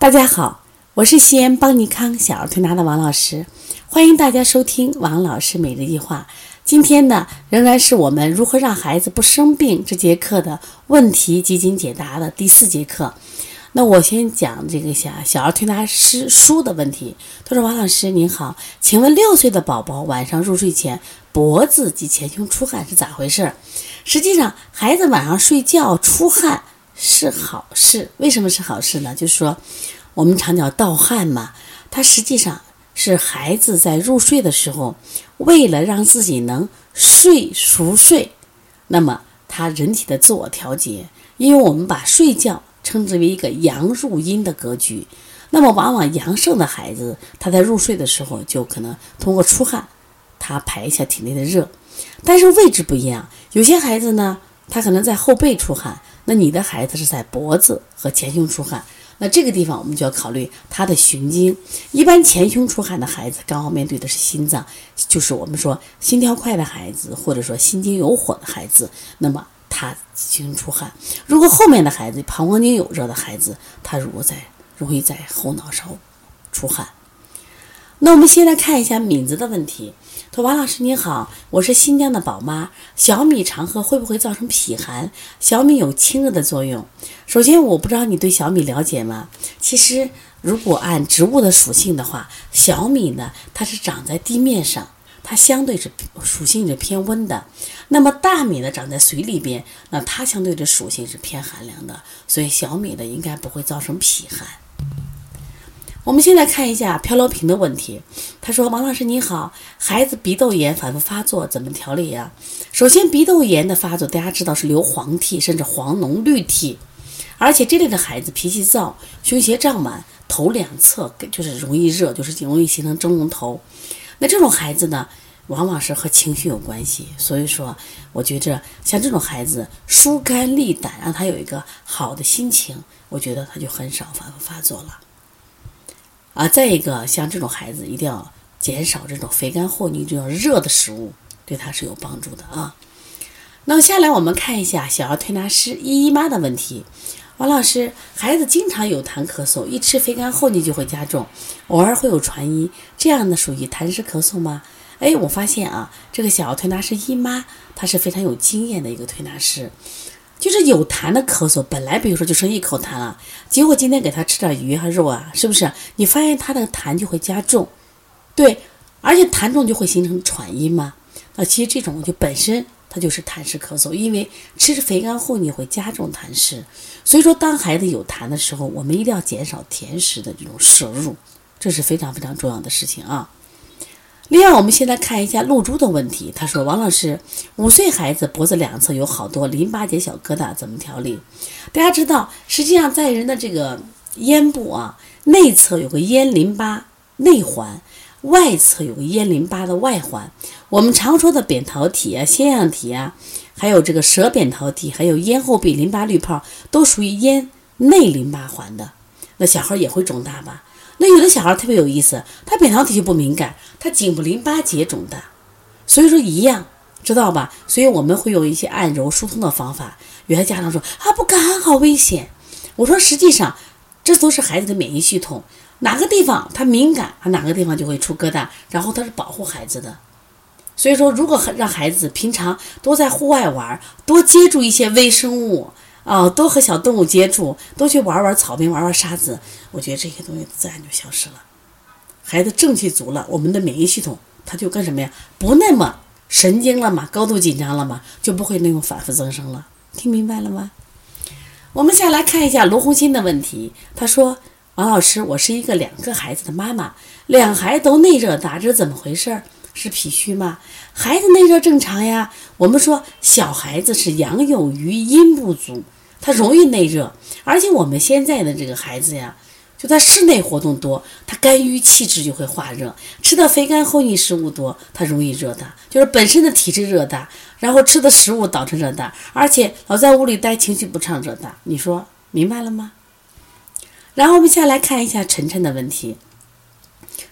大家好，我是西安邦尼康小儿推拿的王老师，欢迎大家收听王老师每日一话。今天呢，仍然是我们如何让孩子不生病这节课的问题集锦解答的第四节课。那我先讲这个小小儿推拿师书的问题。他说：“王老师您好，请问六岁的宝宝晚上入睡前脖子及前胸出汗是咋回事？实际上，孩子晚上睡觉出汗。”是好事，为什么是好事呢？就是说，我们常讲盗汗嘛，它实际上是孩子在入睡的时候，为了让自己能睡熟睡，那么他人体的自我调节，因为我们把睡觉称之为一个阳入阴的格局，那么往往阳盛的孩子，他在入睡的时候就可能通过出汗，他排一下体内的热，但是位置不一样，有些孩子呢，他可能在后背出汗。那你的孩子是在脖子和前胸出汗，那这个地方我们就要考虑他的循经。一般前胸出汗的孩子，刚好面对的是心脏，就是我们说心跳快的孩子，或者说心经有火的孩子，那么他前胸出汗。如果后面的孩子膀胱经有热的孩子，他如果在容易在后脑勺出汗。那我们先来看一下敏子的问题。说王老师你好，我是新疆的宝妈，小米常喝会不会造成脾寒？小米有清热的作用。首先，我不知道你对小米了解吗？其实，如果按植物的属性的话，小米呢，它是长在地面上，它相对是属性是偏温的。那么大米呢，长在水里边，那它相对的属性是偏寒凉的。所以小米呢，应该不会造成脾寒。我们现在看一下漂流瓶的问题。他说：“王老师你好，孩子鼻窦炎反复发作，怎么调理呀？”首先，鼻窦炎的发作，大家知道是流黄涕，甚至黄脓绿涕，而且这类的孩子脾气燥，胸胁胀满，头两侧就是容易热，就是容易形成蒸笼头。那这种孩子呢，往往是和情绪有关系。所以说，我觉着像这种孩子疏肝利胆，让他有一个好的心情，我觉得他就很少反复发作了。啊，再一个，像这种孩子一定要减少这种肥甘厚腻、这种热的食物，对他是有帮助的啊。那么下来我们看一下小儿推拿师依依妈的问题。王老师，孩子经常有痰咳嗽，一吃肥甘厚腻就会加重，偶尔会有传音，这样的属于痰湿咳嗽吗？哎，我发现啊，这个小儿推拿师依妈，她是非常有经验的一个推拿师。就是有痰的咳嗽，本来比如说就剩一口痰了，结果今天给他吃点鱼和肉啊，是不是？你发现他的痰就会加重，对，而且痰重就会形成喘音嘛。那其实这种就本身它就是痰湿咳嗽，因为吃肥甘厚腻会加重痰湿。所以说，当孩子有痰的时候，我们一定要减少甜食的这种摄入，这是非常非常重要的事情啊。另外，我们先来看一下露珠的问题。他说：“王老师，五岁孩子脖子两侧有好多淋巴结小疙瘩，怎么调理？”大家知道，实际上在人的这个咽部啊，内侧有个咽淋巴内环，外侧有个咽淋巴的外环。我们常说的扁桃体啊、腺样体啊，还有这个舌扁桃体，还有咽后壁淋巴滤泡，都属于咽内淋巴环的。那小孩也会肿大吧？那有的小孩特别有意思，他扁桃体就不敏感，他颈部淋巴结肿大，所以说一样，知道吧？所以我们会有一些按揉疏通的方法。有些家长说啊不敢，好危险。我说实际上，这都是孩子的免疫系统，哪个地方他敏感，他哪个地方就会出疙瘩，然后他是保护孩子的。所以说，如果让孩子平常多在户外玩，多接触一些微生物。啊，多和小动物接触，多去玩玩草坪，玩玩沙子，我觉得这些东西自然就消失了。孩子正气足了，我们的免疫系统它就干什么呀？不那么神经了嘛，高度紧张了嘛，就不会那种反复增生了。听明白了吗？我们先来看一下罗红心的问题。他说：“王老师，我是一个两个孩子的妈妈，两孩都内热大，这怎么回事？是脾虚吗？孩子内热正常呀。我们说小孩子是阳有余，阴不足。”他容易内热，而且我们现在的这个孩子呀，就在室内活动多，他肝郁气滞就会化热，吃的肥甘厚腻食物多，他容易热大，就是本身的体质热大，然后吃的食物导致热大，而且老在屋里待，情绪不畅热大，你说明白了吗？然后我们下来看一下晨晨的问题，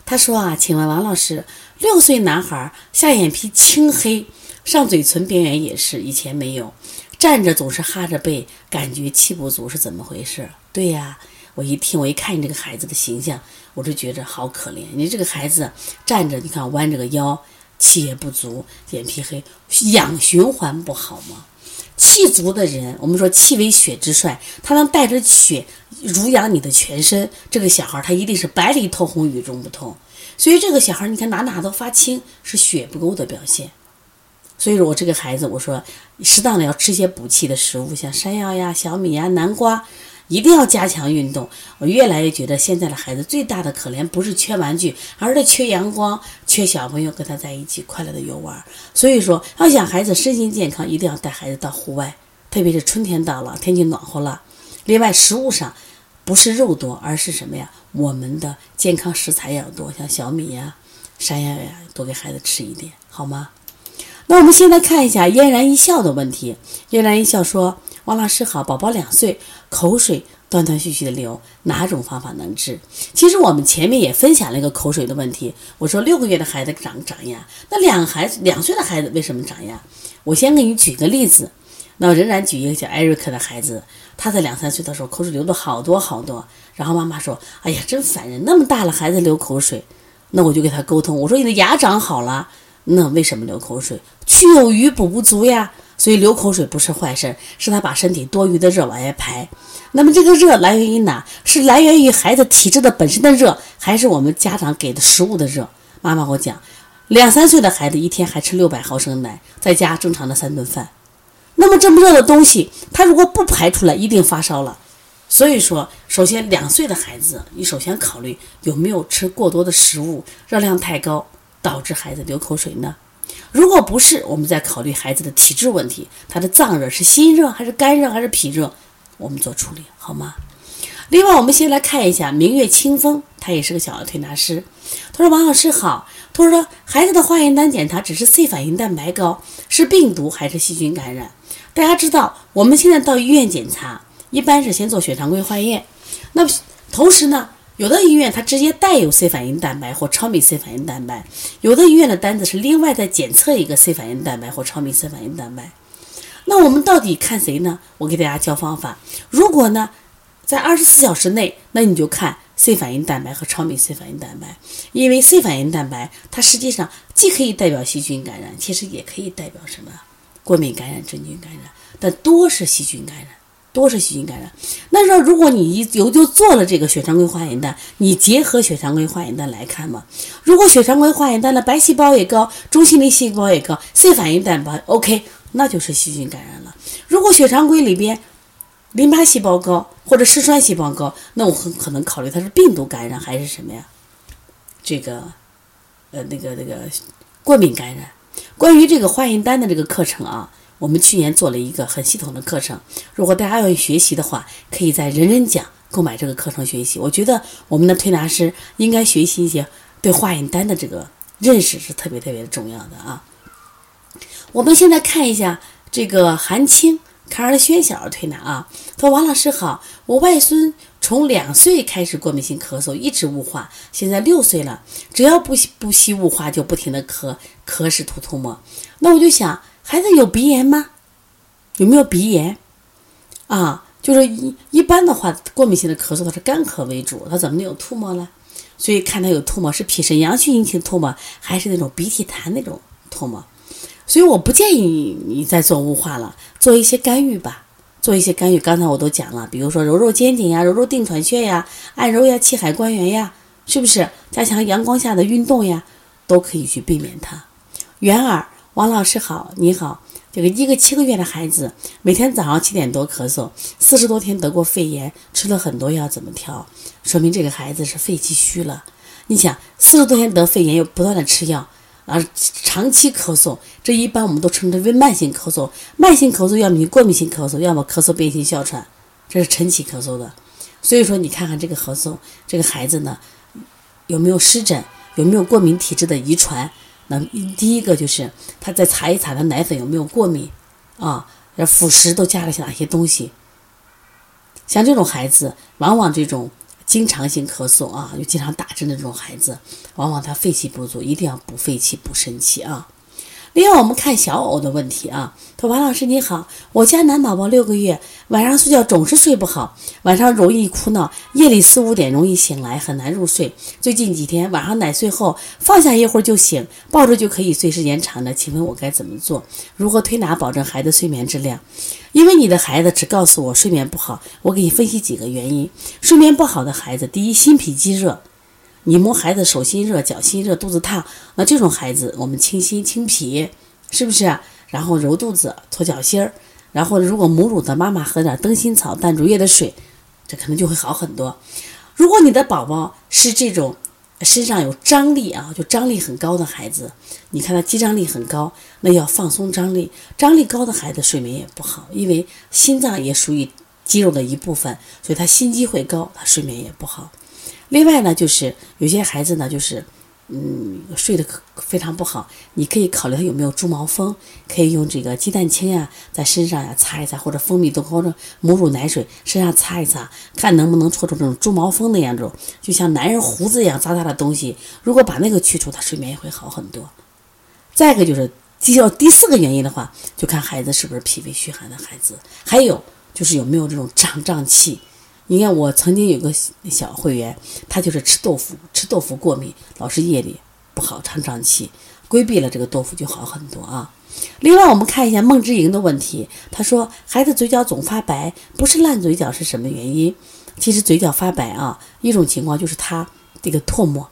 他说啊，请问王老师，六岁男孩下眼皮青黑，上嘴唇边缘也是，以前没有。站着总是哈着背，感觉气不足是怎么回事？对呀，我一听，我一看你这个孩子的形象，我就觉着好可怜。你这个孩子站着，你看弯着个腰，气也不足，眼皮黑，氧循环不好吗？气足的人，我们说气为血之帅，他能带着血濡养你的全身。这个小孩他一定是白里透红，与众不同。所以这个小孩，你看哪哪都发青，是血不够的表现。所以说我这个孩子，我说适当的要吃些补气的食物，像山药呀、小米呀、南瓜。一定要加强运动。我越来越觉得现在的孩子最大的可怜不是缺玩具，而是缺阳光，缺小朋友跟他在一起快乐的游玩。所以说，要想孩子身心健康，一定要带孩子到户外，特别是春天到了，天气暖和了。另外，食物上不是肉多，而是什么呀？我们的健康食材要多，像小米呀、山药呀，多给孩子吃一点，好吗？那我们现在看一下嫣然一笑的问题。嫣然一笑说。王老师好，宝宝两岁，口水断断续续的流，哪种方法能治？其实我们前面也分享了一个口水的问题。我说六个月的孩子长长牙，那两孩子两岁的孩子为什么长牙？我先给你举个例子，那仍然举一个叫艾瑞克的孩子，他在两三岁的时候口水流的好多好多，然后妈妈说：“哎呀，真烦人，那么大了孩子流口水。”那我就给他沟通，我说：“你的牙长好了，那为什么流口水？去有余补不足呀。”所以流口水不是坏事，是他把身体多余的热往外排。那么这个热来源于哪？是来源于孩子体质的本身的热，还是我们家长给的食物的热？妈妈我讲，两三岁的孩子一天还吃六百毫升奶，再加正常的三顿饭。那么这么热的东西，他如果不排出来，一定发烧了。所以说，首先两岁的孩子，你首先考虑有没有吃过多的食物，热量太高，导致孩子流口水呢？如果不是，我们再考虑孩子的体质问题，他的脏热是心热还是肝热还是脾热，我们做处理好吗？另外，我们先来看一下明月清风，他也是个小儿推拿师。他说：“王老师好。”他说：“孩子的化验单检查只是 C 反应蛋白高，是病毒还是细菌感染？”大家知道，我们现在到医院检查，一般是先做血常规化验，那同时呢？有的医院它直接带有 C 反应蛋白或超敏 C 反应蛋白，有的医院的单子是另外再检测一个 C 反应蛋白或超敏 C 反应蛋白。那我们到底看谁呢？我给大家教方法。如果呢，在二十四小时内，那你就看 C 反应蛋白和超敏 C 反应蛋白，因为 C 反应蛋白它实际上既可以代表细菌感染，其实也可以代表什么过敏感染、真菌感染，但多是细菌感染。多是细菌感染。那说，如果你一有就做了这个血常规化验单，你结合血常规化验单来看嘛。如果血常规化验单的白细胞也高，中性粒细胞也高，C 反应蛋白 OK，那就是细菌感染了。如果血常规里边淋巴细胞高或者嗜酸细胞高，那我很可能考虑它是病毒感染还是什么呀？这个呃那个那个过敏感染。关于这个化验单的这个课程啊。我们去年做了一个很系统的课程，如果大家要学习的话，可以在人人讲购买这个课程学习。我觉得我们的推拿师应该学习一些对化验单的这个认识是特别特别重要的啊。我们现在看一下这个韩青卡尔轩小儿推拿啊，说王老师好，我外孙从两岁开始过敏性咳嗽，一直雾化，现在六岁了，只要不不吸雾化就不停的咳，咳是吐唾沫。那我就想。孩子有鼻炎吗？有没有鼻炎？啊，就是一一般的话，过敏性的咳嗽它是干咳为主，它怎么能有吐沫呢？所以看他有吐沫是脾肾阳虚引起的吐沫，还是那种鼻涕痰那种吐沫？所以我不建议你再做雾化了，做一些干预吧，做一些干预。刚才我都讲了，比如说揉揉肩颈呀，揉揉定喘穴呀，按揉呀气海关元呀，是不是？加强阳光下的运动呀，都可以去避免它。圆耳。王老师好，你好。这个一个七个月的孩子，每天早上七点多咳嗽，四十多天得过肺炎，吃了很多药，怎么调？说明这个孩子是肺气虚了。你想，四十多天得肺炎，又不断的吃药，啊，长期咳嗽，这一般我们都称之为慢性咳嗽。慢性咳嗽要么过敏性咳嗽，要么咳嗽变性哮喘，这是晨起咳嗽的。所以说，你看看这个咳嗽，这个孩子呢，有没有湿疹？有没有过敏体质的遗传？那第一个就是他再查一查他奶粉有没有过敏啊，要辅食都加了些哪些东西。像这种孩子，往往这种经常性咳嗽啊，又经常打针的这种孩子，往往他肺气不足，一定要补肺气补肾气啊。另外，我们看小偶的问题啊，说王老师你好，我家男宝宝六个月，晚上睡觉总是睡不好，晚上容易哭闹，夜里四五点容易醒来，很难入睡。最近几天晚上奶睡后放下一会儿就醒，抱着就可以睡时间长的，请问我该怎么做？如何推拿保证孩子睡眠质量？因为你的孩子只告诉我睡眠不好，我给你分析几个原因。睡眠不好的孩子，第一心脾积热。你摸孩子手心热、脚心热、肚子烫，那这种孩子我们清心清脾，是不是？然后揉肚子、搓脚心儿，然后如果母乳的妈妈喝点灯心草、淡竹叶的水，这可能就会好很多。如果你的宝宝是这种身上有张力啊，就张力很高的孩子，你看他肌张力很高，那要放松张力。张力高的孩子睡眠也不好，因为心脏也属于肌肉的一部分，所以他心肌会高，他睡眠也不好。另外呢，就是有些孩子呢，就是嗯睡得非常不好，你可以考虑他有没有猪毛风，可以用这个鸡蛋清呀，在身上呀擦一擦，或者蜂蜜多或者母乳奶水身上擦一擦，看能不能搓出这种猪毛风那样种，就像男人胡子一样扎扎的东西。如果把那个去除，他睡眠也会好很多。再一个就是第要第四个原因的话，就看孩子是不是脾胃虚寒的孩子，还有就是有没有这种胀胀气。你看，我曾经有个小会员，他就是吃豆腐，吃豆腐过敏，老是夜里不好，常胀气。规避了这个豆腐就好很多啊。另外，我们看一下孟之莹的问题，他说孩子嘴角总发白，不是烂嘴角是什么原因？其实嘴角发白啊，一种情况就是他这个唾沫，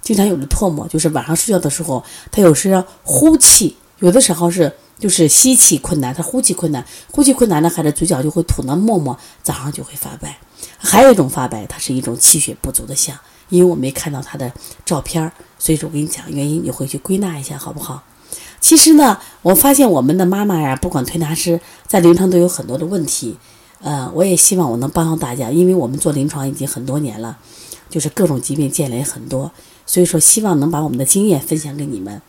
经常有的唾沫，就是晚上睡觉的时候，他有时呼气，有的时候是。就是吸气困难，他呼气困难，呼气困难的孩子嘴角就会吐那沫沫，早上就会发白。还有一种发白，它是一种气血不足的象，因为我没看到他的照片，所以说我跟你讲原因，你回去归纳一下好不好？其实呢，我发现我们的妈妈呀，不管推拿师在临床都有很多的问题，呃，我也希望我能帮到大家，因为我们做临床已经很多年了，就是各种疾病见了也很多，所以说希望能把我们的经验分享给你们。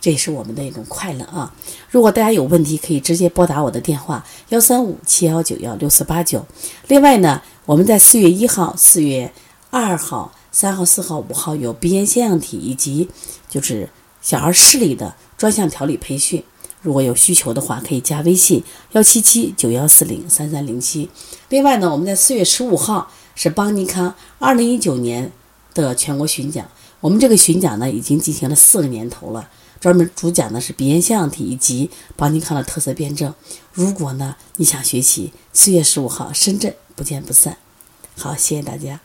这也是我们的一种快乐啊！如果大家有问题，可以直接拨打我的电话幺三五七幺九幺六四八九。另外呢，我们在四月一号、四月二号、三号、四号、五号有鼻炎腺样体以及就是小儿视力的专项调理培训。如果有需求的话，可以加微信幺七七九幺四零三三零七。另外呢，我们在四月十五号是邦尼康二零一九年的全国巡讲，我们这个巡讲呢已经进行了四个年头了。专门主讲的是鼻炎腺样体以及邦尼康的特色辩证。如果呢你想学习，四月十五号深圳不见不散。好，谢谢大家。